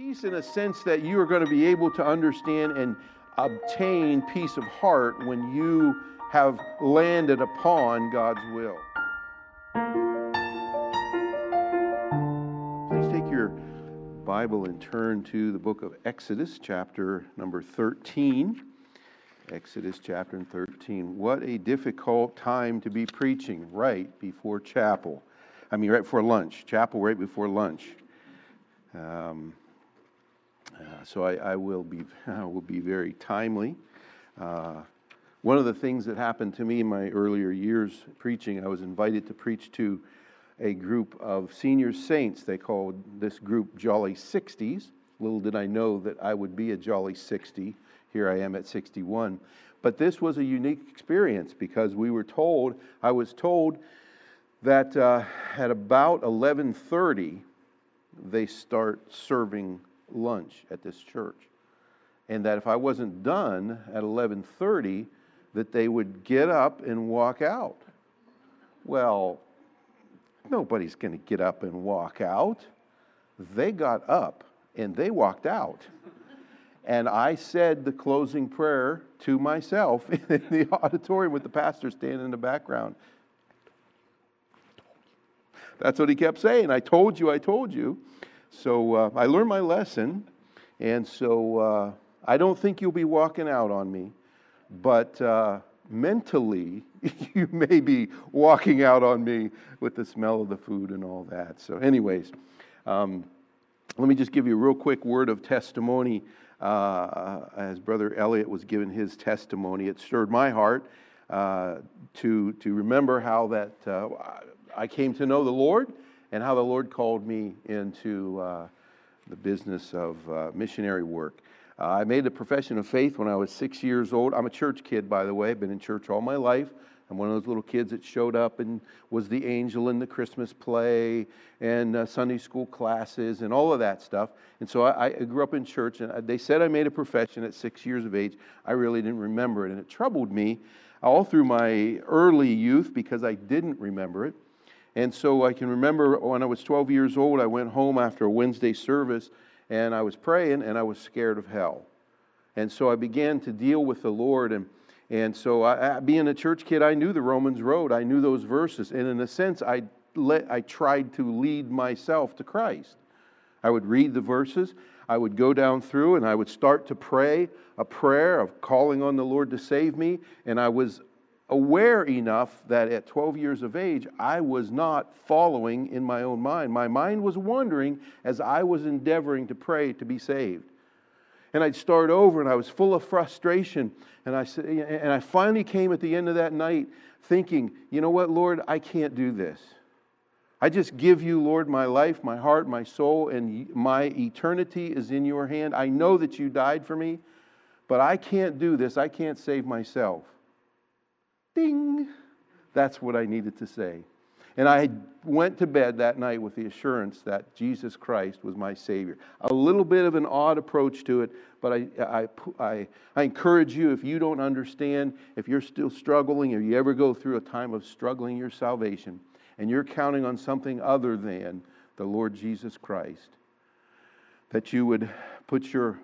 Peace in a sense that you are going to be able to understand and obtain peace of heart when you have landed upon God's will. Please take your Bible and turn to the book of Exodus, chapter number 13. Exodus chapter 13. What a difficult time to be preaching right before chapel. I mean, right before lunch. Chapel right before lunch. Um, so I, I, will be will be very timely. Uh, one of the things that happened to me in my earlier years preaching, I was invited to preach to a group of senior saints. They called this group Jolly 60s. Little did I know that I would be a Jolly 60. Here I am at 61. But this was a unique experience because we were told, I was told that uh, at about 11:30 they start serving lunch at this church. And that if I wasn't done at 11:30 that they would get up and walk out. Well, nobody's going to get up and walk out. They got up and they walked out. And I said the closing prayer to myself in the auditorium with the pastor standing in the background. That's what he kept saying. I told you, I told you. So uh, I learned my lesson, and so uh, I don't think you'll be walking out on me, but uh, mentally, you may be walking out on me with the smell of the food and all that. So, anyways, um, let me just give you a real quick word of testimony. Uh, as Brother Elliot was giving his testimony, it stirred my heart uh, to, to remember how that uh, I came to know the Lord and how the Lord called me into uh, the business of uh, missionary work. Uh, I made a profession of faith when I was six years old. I'm a church kid, by the way. I've been in church all my life. I'm one of those little kids that showed up and was the angel in the Christmas play and uh, Sunday school classes and all of that stuff. And so I, I, grew up in church, and they said I made a profession at six years of age. I really didn't remember it, and it troubled me all through my early youth because I didn't remember it. And so I can remember when I was 12 years old, I went home after a Wednesday service and I was praying and I was scared of hell. And so I began to deal with the Lord. And, and so, I, being a church kid, I knew the Romans road, I knew those verses. And in a sense, I, let, I tried to lead myself to Christ. I would read the verses, I would go down through, and I would start to pray a prayer of calling on the Lord to save me. And I was aware enough that at 12 years of age, I was not following in my own mind. My mind was wandering as I was endeavoring to pray to be saved. And I'd start over, and I was full of frustration. And I, and I finally came at the end of that night thinking, you know what, Lord, I can't do this. I just give you, Lord, my life, my heart, my soul, and my eternity is in your hand. I know that you died for me, but I can't do this. I can't save myself. Ding! That's what I needed to say. And I went to bed that night with the assurance that Jesus Christ was my Savior. A little bit of an odd approach to it, but I, I, I, I, encourage you if you don't understand, if you're still struggling, or you ever go through a time of struggling your salvation, and you're counting on something other than the Lord Jesus Christ, that you would put your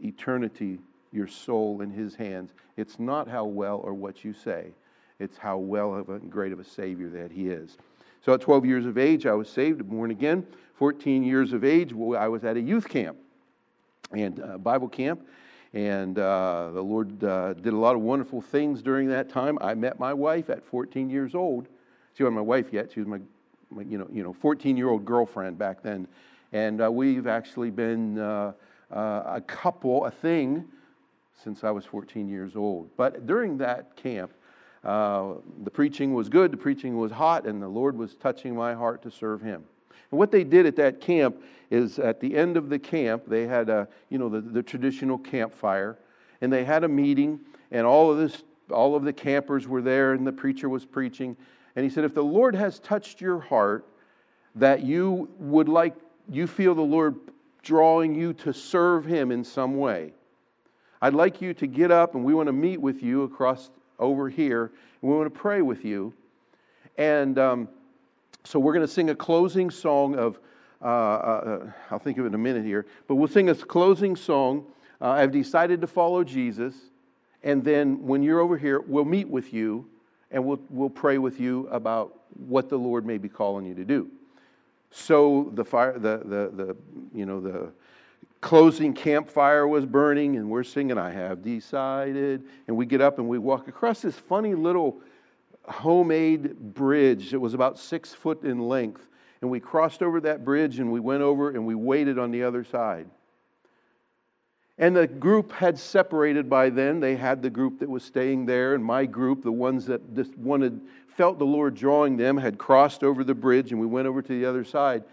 eternity your soul in His hands. It's not how well or what you say, it's how well of a great of a Savior that He is. So at 12 years of age, I was saved, born again. 14 years of age, I was at a youth camp and uh, Bible camp. And uh, the Lord uh, did a lot of wonderful things during that time. I met my wife at 14 years old. She wasn't my wife yet. She was my, my you know, you know, 14-year-old girlfriend back then. And uh, we've actually been uh, a couple, a thing, since I was 14 years old. But during that camp, uh, the preaching was good, the preaching was hot, and the Lord was touching my heart to serve Him. And what they did at that camp is at the end of the camp, they had a, you know, the, the traditional campfire, and they had a meeting, and all of this, all of the campers were there, and the preacher was preaching. And he said, if the Lord has touched your heart, that you would like, you feel the Lord drawing you to serve Him in some way, I'd like you to get up and we want to meet with you across over here and we want to pray with you. And um, so we're going to sing a closing song of, uh, uh, I'll think of it in a minute here, but we'll sing a closing song. Uh, I've decided to follow Jesus. And then when you're over here, we'll meet with you and we'll, we'll pray with you about what the Lord may be calling you to do. So the fire, the, the, the, you know, the closing campfire was burning and we're singing, I have decided. And we get up and we walk across this funny little homemade bridge. It was about six foot in length. And we crossed over that bridge and we went over and we waited on the other side. And the group had separated by then. They had the group that was staying there, and my group, the ones that just wanted, felt the Lord drawing them, had crossed over the bridge, and we went over to the other side.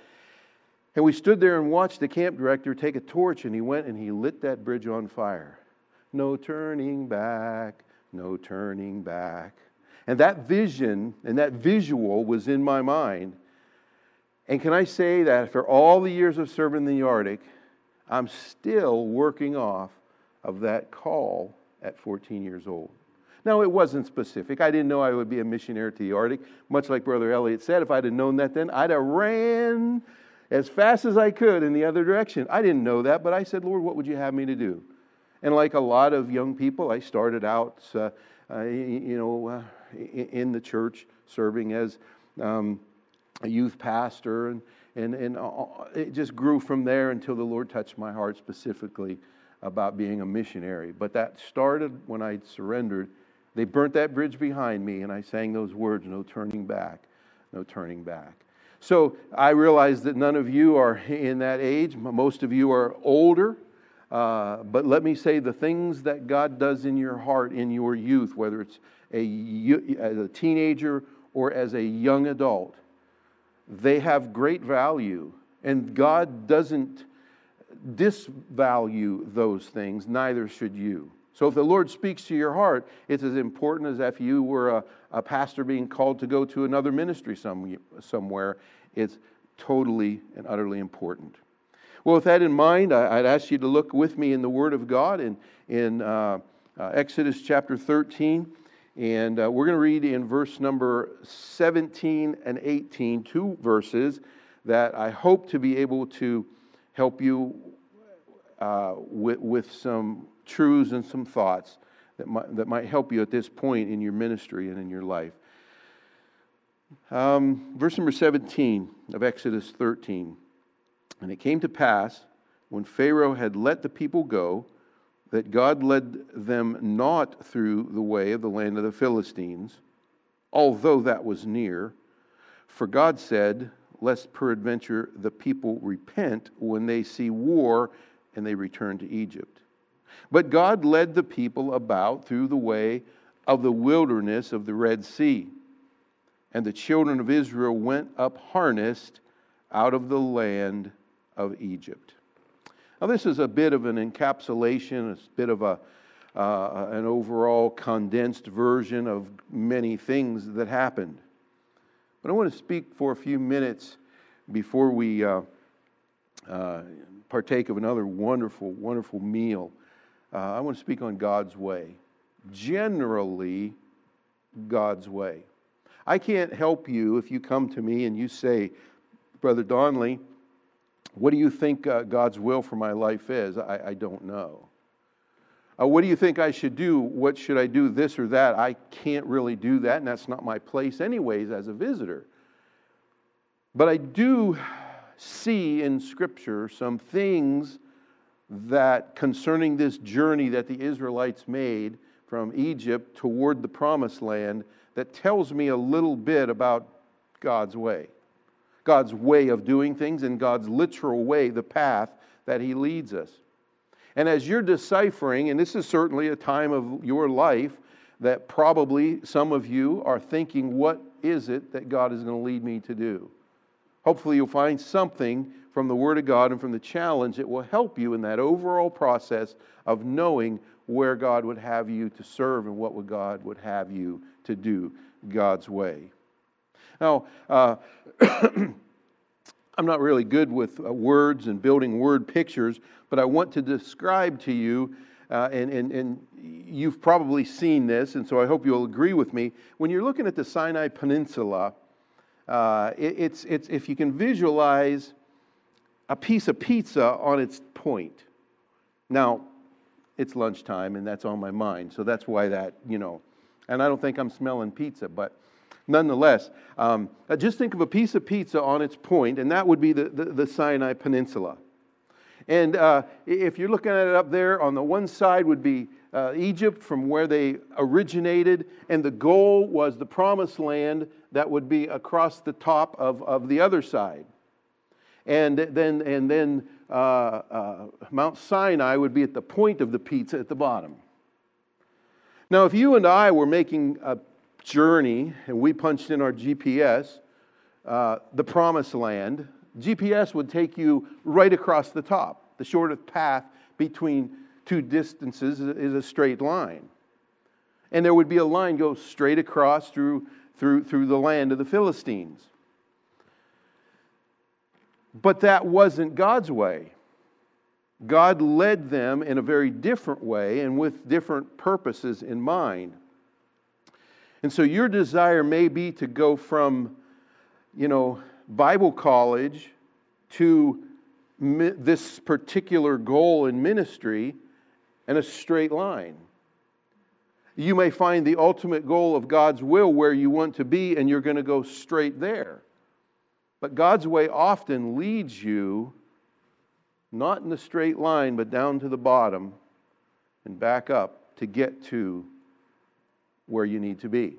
And we stood there and watched the camp director take a torch, and he went and he lit that bridge on fire. No turning back, no turning back. And that vision and that visual was in my mind. And can I say that after all the years of serving in the Arctic, I'm still working off of that call at 14 years old. Now, it wasn't specific. I didn't know I would be a missionary to the Arctic. Much like Brother Elliot said, if I'd have known that then, I'd have ran as fast as I could in the other direction. I didn't know that, but I said, Lord, what would you have me to do? And like a lot of young people, I started out, uh, uh, you know, uh, in the church serving as um, a youth pastor and and, and it just grew from there until the Lord touched my heart specifically about being a missionary. But that started when I surrendered. They burnt that bridge behind me, and I sang those words no turning back, no turning back. So I realize that none of you are in that age. Most of you are older. Uh, but let me say the things that God does in your heart in your youth, whether it's a, as a teenager or as a young adult, they have great value. And God doesn't disvalue those things, neither should you. So if the Lord speaks to your heart, it's as important as if you were a, a pastor being called to go to another ministry some, somewhere. It's totally and utterly important. Well, with that in mind, I, would ask you to look with me in the Word of God in, in uh, uh, Exodus chapter 13. And uh, we're going to read in verse number 17 and 18, two verses that I hope to be able to help you uh, with, with some truths and some thoughts that might, that might help you at this point in your ministry and in your life. Um, verse number 17 of Exodus 13. And it came to pass when Pharaoh had let the people go that God led them not through the way of the land of the Philistines, although that was near. For God said, Lest peradventure the people repent when they see war and they return to Egypt. But God led the people about through the way of the wilderness of the Red Sea. And the children of Israel went up harnessed out of the land of Egypt. Now, this is a bit of an encapsulation, a bit of a, uh, an overall condensed version of many things that happened. But I want to speak for a few minutes before we uh, uh, partake of another wonderful, wonderful meal. Uh, I want to speak on God's way. Generally, God's way. I can't help you if you come to me and you say, Brother Donnelly, what do you think uh, God's will for my life is? I, I don't know. Uh, what do you think I should do? What should I do, this or that? I can't really do that, and that's not my place, anyways, as a visitor. But I do see in Scripture some things that concerning this journey that the Israelites made from Egypt toward the promised land that tells me a little bit about God's way. God's way of doing things and God's literal way, the path that He leads us. And as you're deciphering, and this is certainly a time of your life that probably some of you are thinking, what is it that God is going to lead me to do? Hopefully, you'll find something from the Word of God and from the challenge it will help you in that overall process of knowing where God would have you to serve and what would God would have you to do God's way. Now, uh, I'm not really good with uh, words and building word pictures, but I want to describe to you, uh, and, and, and you've probably seen this, and so I hope you'll agree with me. When you're looking at the Sinai Peninsula, uh, it, it's, it's, if you can visualize a piece of pizza on its point. Now, it's lunchtime and that's on my mind, so that's why that, you know, and I don't think I'm smelling pizza, but nonetheless, um, uh, just think of a piece of pizza on its point, and that would be the, the, the Sinai Peninsula. And uh, if you're looking at it up there, on the one side would be uh, Egypt from where they originated, and the goal was the promised land that would be across the top of, of the other side. And then, and then uh, uh, Mount Sinai would be at the point of the pizza at the bottom. Now, if you and I were making a journey and we punched in our GPS, uh, the promised land, GPS would take you right across the top. The shortest path between two distances is a straight line. And there would be a line go straight across through, through, through the land of the Philistines. But that wasn't God's way. God led them in a very different way and with different purposes in mind. And so your desire may be to go from, you know, Bible college to mi- this particular goal in ministry and a straight line. You may find the ultimate goal of God's will where you want to be, and you're going to go straight there. But God's way often leads you not in a straight line, but down to the bottom and back up to get to where you need to be.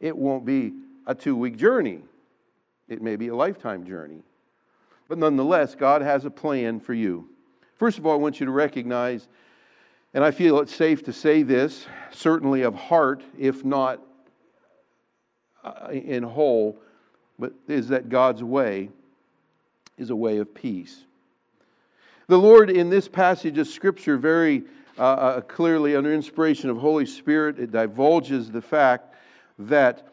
It won't be a two week journey, it may be a lifetime journey. But nonetheless, God has a plan for you. First of all, I want you to recognize, and I feel it's safe to say this, certainly of heart, if not uh, in whole, but is that God's way is a way of peace. The Lord, in this passage of Scripture, very uh, uh, clearly, under inspiration of Holy Spirit, it divulges the fact that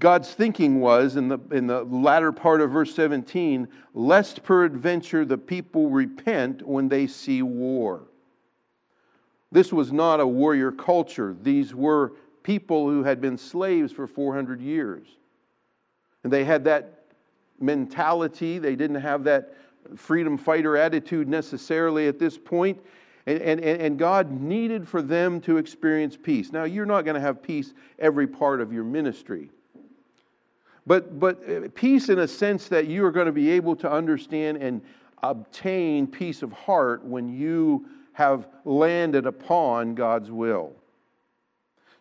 God's thinking was in the, in the latter part of verse 17, lest peradventure the people repent when they see war. This was not a warrior culture. These were people who had been slaves for 400 years. And they had that mentality, they didn't have that freedom fighter attitude necessarily at this point. And, and, and God needed for them to experience peace. Now, you're not going to have peace every part of your ministry. But, but uh, peace in a sense that you are going to be able to understand and obtain peace of heart when you have landed upon God's will.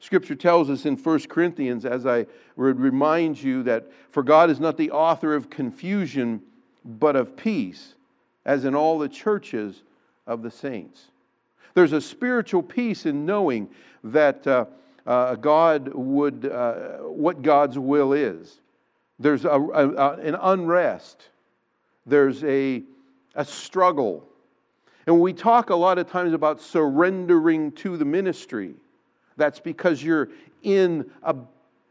Scripture tells us in 1 Corinthians, as I would remind you, that for God is not the author of confusion, but of peace, as in all the churches of the saints. There's a spiritual peace in knowing that uh, uh, God would, uh, what God's will is. There's a, a, an unrest, there's a, a struggle. And we talk a lot of times about surrendering to the ministry. That's because you're in a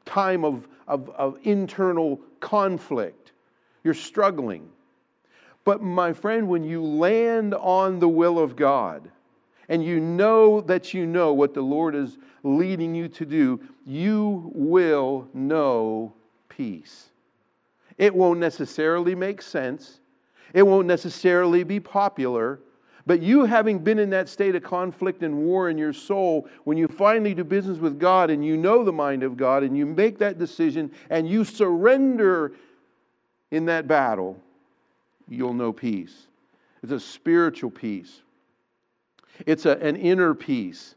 time of, of, of internal conflict. You're struggling. But my friend, when you land on the will of God and you know that you know what the Lord is leading you to do, you will know peace. It won't necessarily make sense, it won't necessarily be popular. But you, having been in that state of conflict and war in your soul, when you finally do business with God and you know the mind of God and you make that decision and you surrender in that battle, you'll know peace. It's a spiritual peace, it's a, an inner peace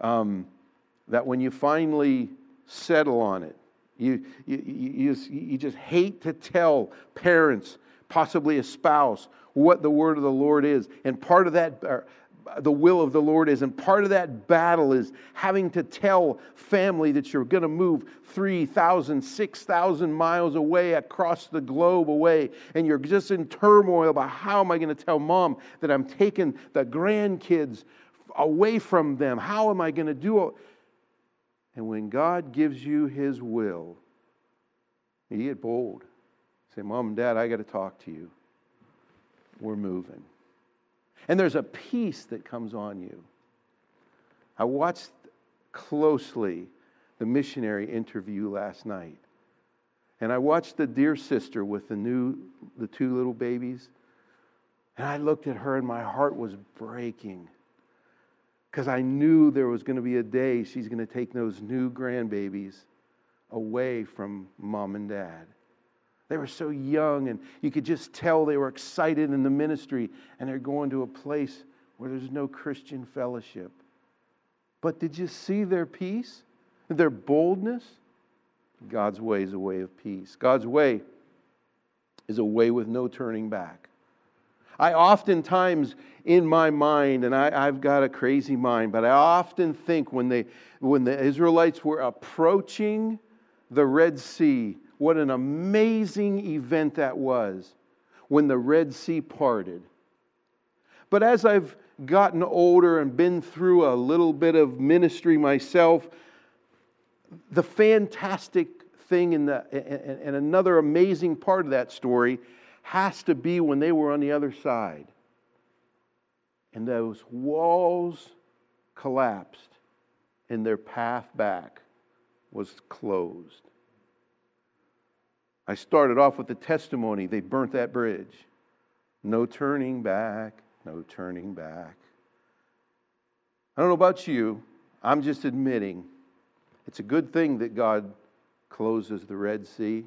um, that when you finally settle on it, you, you, you, you just hate to tell parents, possibly a spouse, what the word of the Lord is. And part of that, the will of the Lord is. And part of that battle is having to tell family that you're going to move 3,000, 6,000 miles away across the globe away. And you're just in turmoil about how am I going to tell mom that I'm taking the grandkids away from them? How am I going to do it? And when God gives you his will, you get bold. Say, Mom and Dad, I got to talk to you. We're moving. And there's a peace that comes on you. I watched closely the missionary interview last night. And I watched the dear sister with the new the two little babies. And I looked at her and my heart was breaking. Because I knew there was going to be a day she's going to take those new grandbabies away from mom and dad. They were so young, and you could just tell they were excited in the ministry, and they're going to a place where there's no Christian fellowship. But did you see their peace, their boldness? God's way is a way of peace. God's way is a way with no turning back. I oftentimes, in my mind, and I, have got a crazy mind, but I often think when, they, when the Israelites were approaching the Red Sea, what an amazing event that was when the Red Sea parted. But as I've gotten older and been through a little bit of ministry myself, the fantastic thing in the, and another amazing part of that story has to be when they were on the other side. And those walls collapsed and their path back was closed. I started off with the testimony they burnt that bridge. No turning back, no turning back. I don't know about you, I'm just admitting it's a good thing that God closes the Red Sea.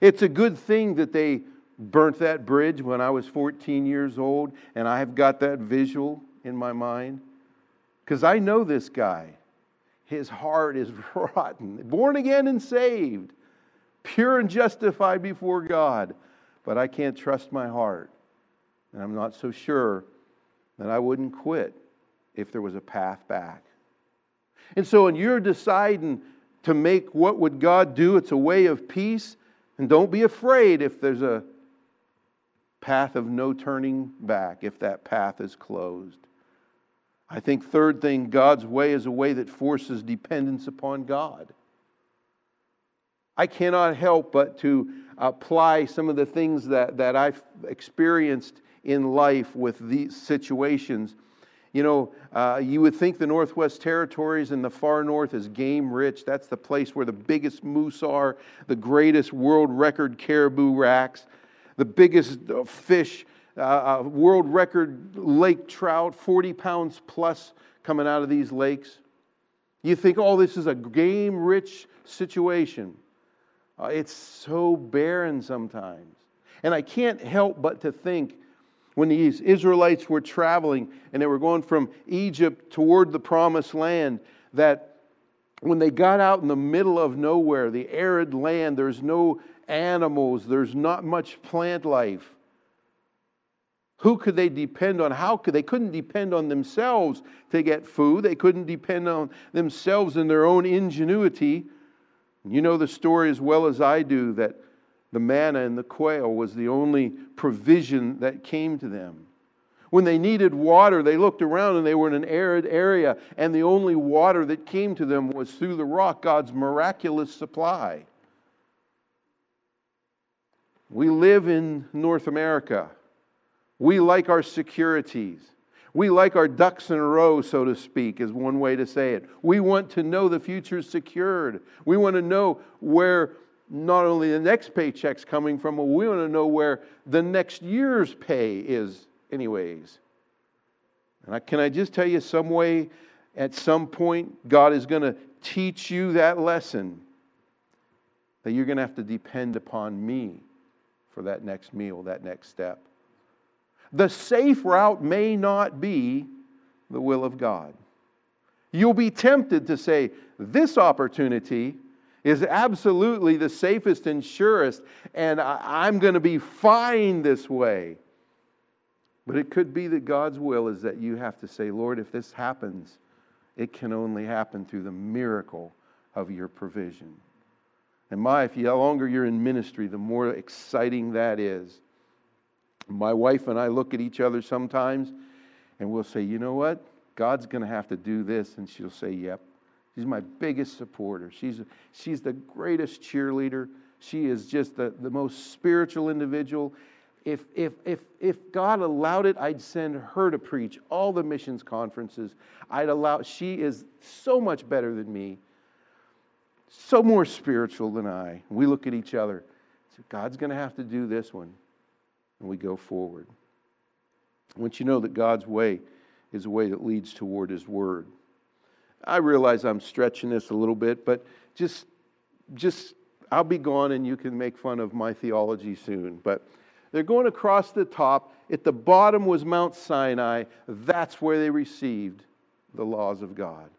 It's a good thing that they burnt that bridge when I was 14 years old, and I have got that visual in my mind. Because I know this guy. His heart is rotten, born again and saved pure and justified before God, but I can't trust my heart. And I'm not so sure that I wouldn't quit if there was a path back. And so, when you're deciding to make what would God do, it's a way of peace. And don't be afraid if there's a path of no turning back, if that path is closed. I think, third thing, God's way is a way that forces dependence upon God. I cannot help but to apply some of the things that, that I've experienced in life with these situations. You know, uh, you would think the Northwest Territories and the far north is game rich. That's the place where the biggest moose are, the greatest world record caribou racks, the biggest uh, fish, uh, uh world record lake trout, 40 pounds plus coming out of these lakes. You think, oh, this is a game rich situation. Uh, it's so barren sometimes. And I can't help but to think when these Israelites were traveling and they were going from Egypt toward the promised land that when they got out in the middle of nowhere, the arid land, there's no animals, there's not much plant life. Who could they depend on? How could they couldn't depend on themselves to get food? They couldn't depend on themselves and their own ingenuity. You know the story as well as I do that the manna and the quail was the only provision that came to them. When they needed water, they looked around and they were in an arid area, and the only water that came to them was through the rock, God's miraculous supply. We live in North America. We like our securities. We like our ducks in a row, so to speak, is one way to say it. We want to know the future is secured. We want to know where not only the next paycheck's coming from, but we want to know where the next year's pay is, anyways. And I, can I just tell you, some way, at some point, God is going to teach you that lesson that you're going to have to depend upon me for that next meal, that next step. The safe route may not be the will of God. You'll be tempted to say, This opportunity is absolutely the safest and surest, and I'm going to be fine this way. But it could be that God's will is that you have to say, Lord, if this happens, it can only happen through the miracle of your provision. And my, if you, the longer you're in ministry, the more exciting that is. My wife and I look at each other sometimes and we'll say, you know what? God's going to have to do this. And she'll say, yep. She's my biggest supporter. She's, she's the greatest cheerleader. She is just the, the most spiritual individual. If, if, if, if God allowed it, I'd send her to preach all the missions conferences. I'd allow, she is so much better than me. so more spiritual than I. We look at each other. God's going to have to do this one. And we go forward. I want you to know that God's way is a way that leads toward His Word. I realize I'm stretching this a little bit, but just, just, I'll be gone and you can make fun of my theology soon. But they're going across the top. At the bottom was Mount Sinai. That's where they received the laws of God.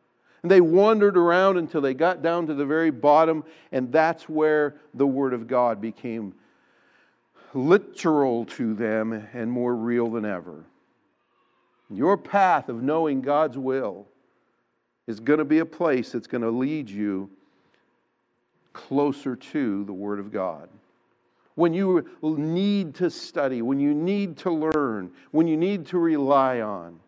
And they wandered around until they got down to the very bottom, and that's where the Word of God became literal to them and more real than ever. Your path of knowing God's will is going to be a place that's going to lead you closer to the Word of God. When you need to study, when you need to learn, when you need to rely on,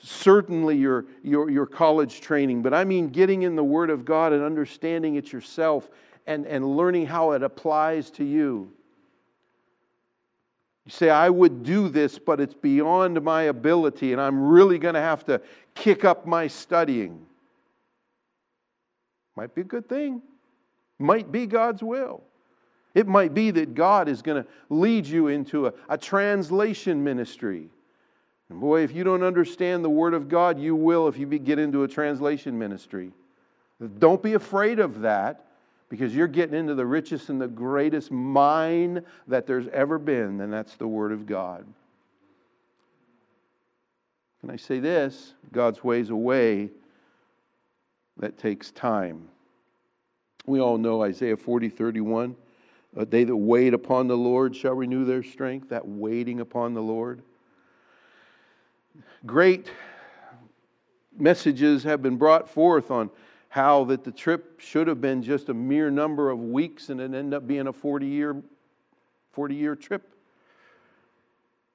certainly your, your, your college training, but I mean getting in the Word of God and understanding it yourself and, and learning how it applies to you. You say, I would do this, but it's beyond my ability, and I'm really going to have to kick up my studying. Might be a good thing, might be God's will. It might be that God is going to lead you into a, a translation ministry. And boy, if you don't understand the Word of God, you will if you get into a translation ministry. Don't be afraid of that because you're getting into the richest and the greatest mine that there's ever been, and that's the Word of God. Can I say this? God's ways a way that takes time. We all know Isaiah 40 31. They that wait upon the Lord shall renew their strength, that waiting upon the Lord. Great messages have been brought forth on how that the trip should have been just a mere number of weeks and it ended up being a 40 year 40 year trip.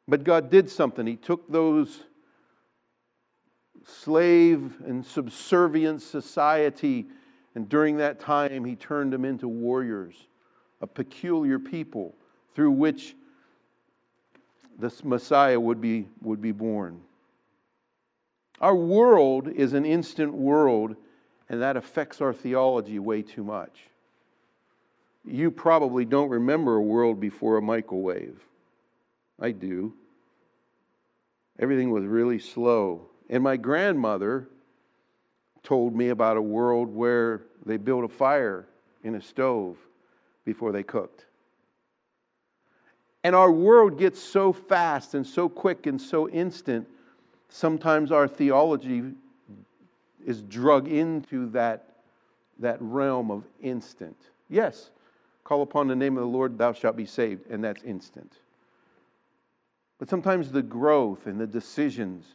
But god did something. He took those slave and subservient society and during that time he turned them into warriors a peculiar people through which the messiah would be, would be born. Our world is an instant world and that affects our theology way too much. You probably don't remember a world before a microwave. I do. Everything was really slow. And my grandmother told me about a world where they built a fire in a stove before they cooked. And our world gets so fast and so quick and so instant, sometimes our theology is drug into that, that realm of instant. Yes, call upon the name of the Lord, thou shalt be saved, and that's instant. But sometimes the growth and the decisions,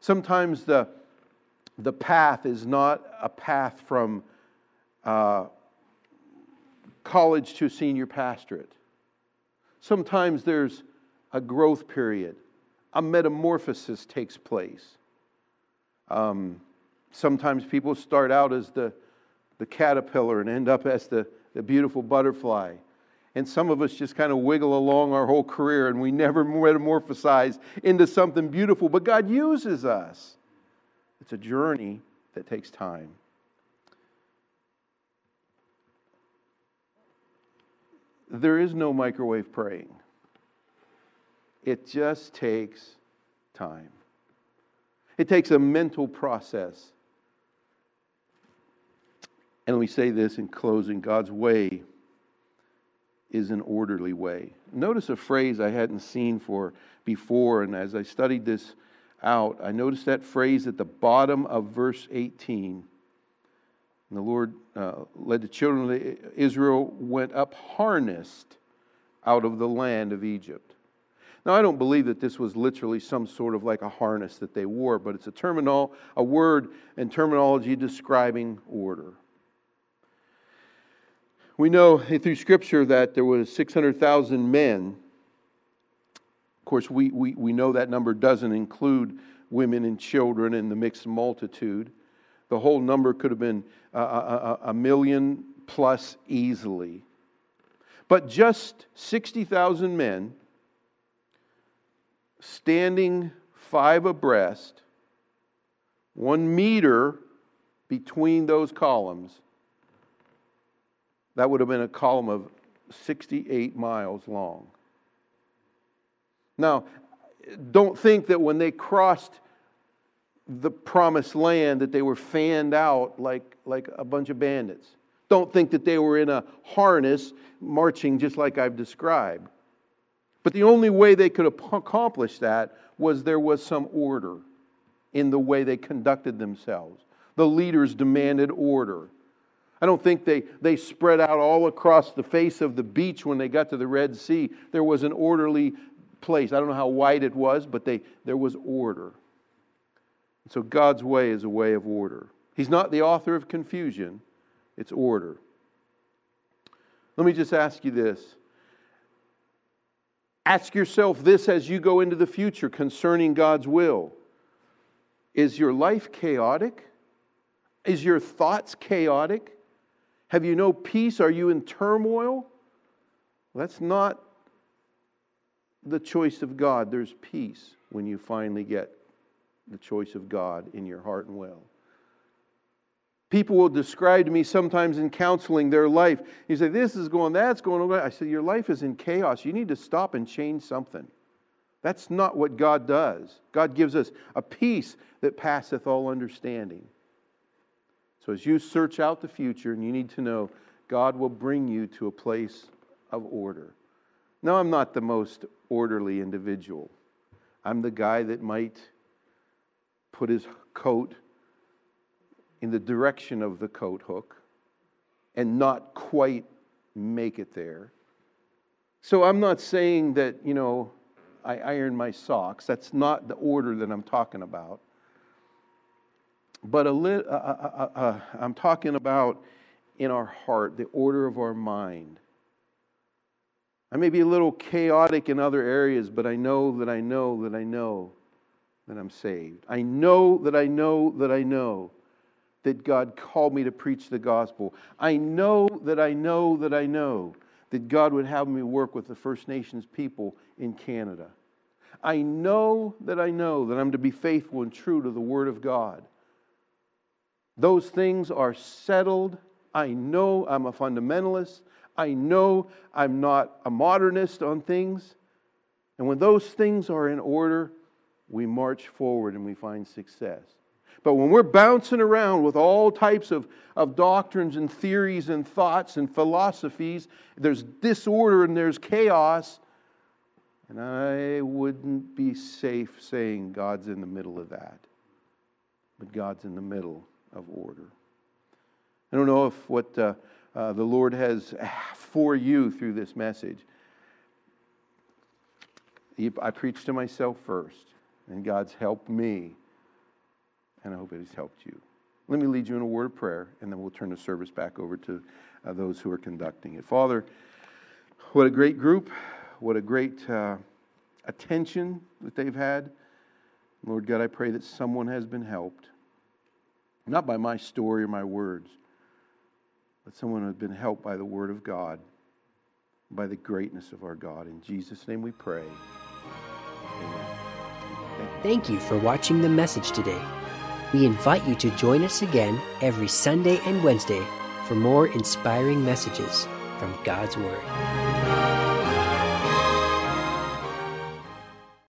sometimes the, the path is not a path from uh, college to senior pastorate. Sometimes there's a growth period, a metamorphosis takes place. Um, Sometimes people start out as the, the caterpillar and end up as the, the beautiful butterfly. And some of us just kind of wiggle along our whole career and we never metamorphosize into something beautiful. But God uses us. It's a journey that takes time. There is no microwave praying, it just takes time. It takes a mental process. And we say this in closing God's way is an orderly way. Notice a phrase I hadn't seen for before, and as I studied this out, I noticed that phrase at the bottom of verse 18. And the Lord uh, led the children of Israel went up harnessed out of the land of Egypt. Now, I don't believe that this was literally some sort of like a harness that they wore, but it's a terminal, a word and terminology describing order. We know through Scripture that there was 600,000 men. Of course, we, we, we know that number doesn't include women and children in the mixed multitude. The whole number could have been a, a, a million plus easily. But just 60,000 men standing five abreast, one meter between those columns, That would have been a column of 68 miles long. Now, don't think that when they crossed the promised land that they were fanned out like, like a bunch of bandits. Don't think that they were in a harness marching just like I've described. But the only way they could accomplish that was there was some order in the way they conducted themselves. The leaders demanded order. I don't think they, they spread out all across the face of the beach when they got to the Red Sea. There was an orderly place. I don't know how wide it was, but they, there was order. So God's way is a way of order. He's not the author of confusion, it's order. Let me just ask you this. Ask yourself this as you go into the future concerning God's will. Is your life chaotic? Is your thoughts chaotic? Have you no peace? Are you in turmoil? that's not the choice of God. There's peace when you finally get the choice of God in your heart and will. People will describe to me sometimes in counseling their life. You say, This is going, that's going. I say, Your life is in chaos. You need to stop and change something. That's not what God does. God gives us a peace that passeth all understanding. So as you search out the future, and you need to know, God will bring you to a place of order. Now, I'm not the most orderly individual. I'm the guy that might put his coat in the direction of the coat hook and not quite make it there. So I'm not saying that, you know, I iron my socks. That's not the order that I'm talking about. But a li- uh, uh, uh, uh I'm talking about in our heart, the order of our mind. I may be a little chaotic in other areas, but I know that I know that I know that I'm saved. I know that I know that I know that God called me to preach the gospel. I know that I know that I know that God would have me work with the First Nations people in Canada. I know that I know that I'm to be faithful and true to the Word of God. Those things are settled. I know I'm a fundamentalist. I know I'm not a modernist on things. And when those things are in order, we march forward and we find success. But when we're bouncing around with all types of, of doctrines and theories and thoughts and philosophies, there's disorder and there's chaos. And I wouldn't be safe saying God's in the middle of that. But God's in the middle of order. I don't know if what uh, uh, the Lord has for you through this message. I preach to myself first. And God's helped me, and I hope it has helped you. Let me lead you in a word of prayer, and then we'll turn the service back over to uh, those who are conducting it. Father, what a great group. What a great uh, attention that they've had. Lord God, I pray that someone has been helped, not by my story or my words, but someone who has been helped by the Word of God, by the greatness of our God. In Jesus' name we pray. Amen. Thank you for watching the message today. We invite you to join us again every Sunday and Wednesday for more inspiring messages from God's Word.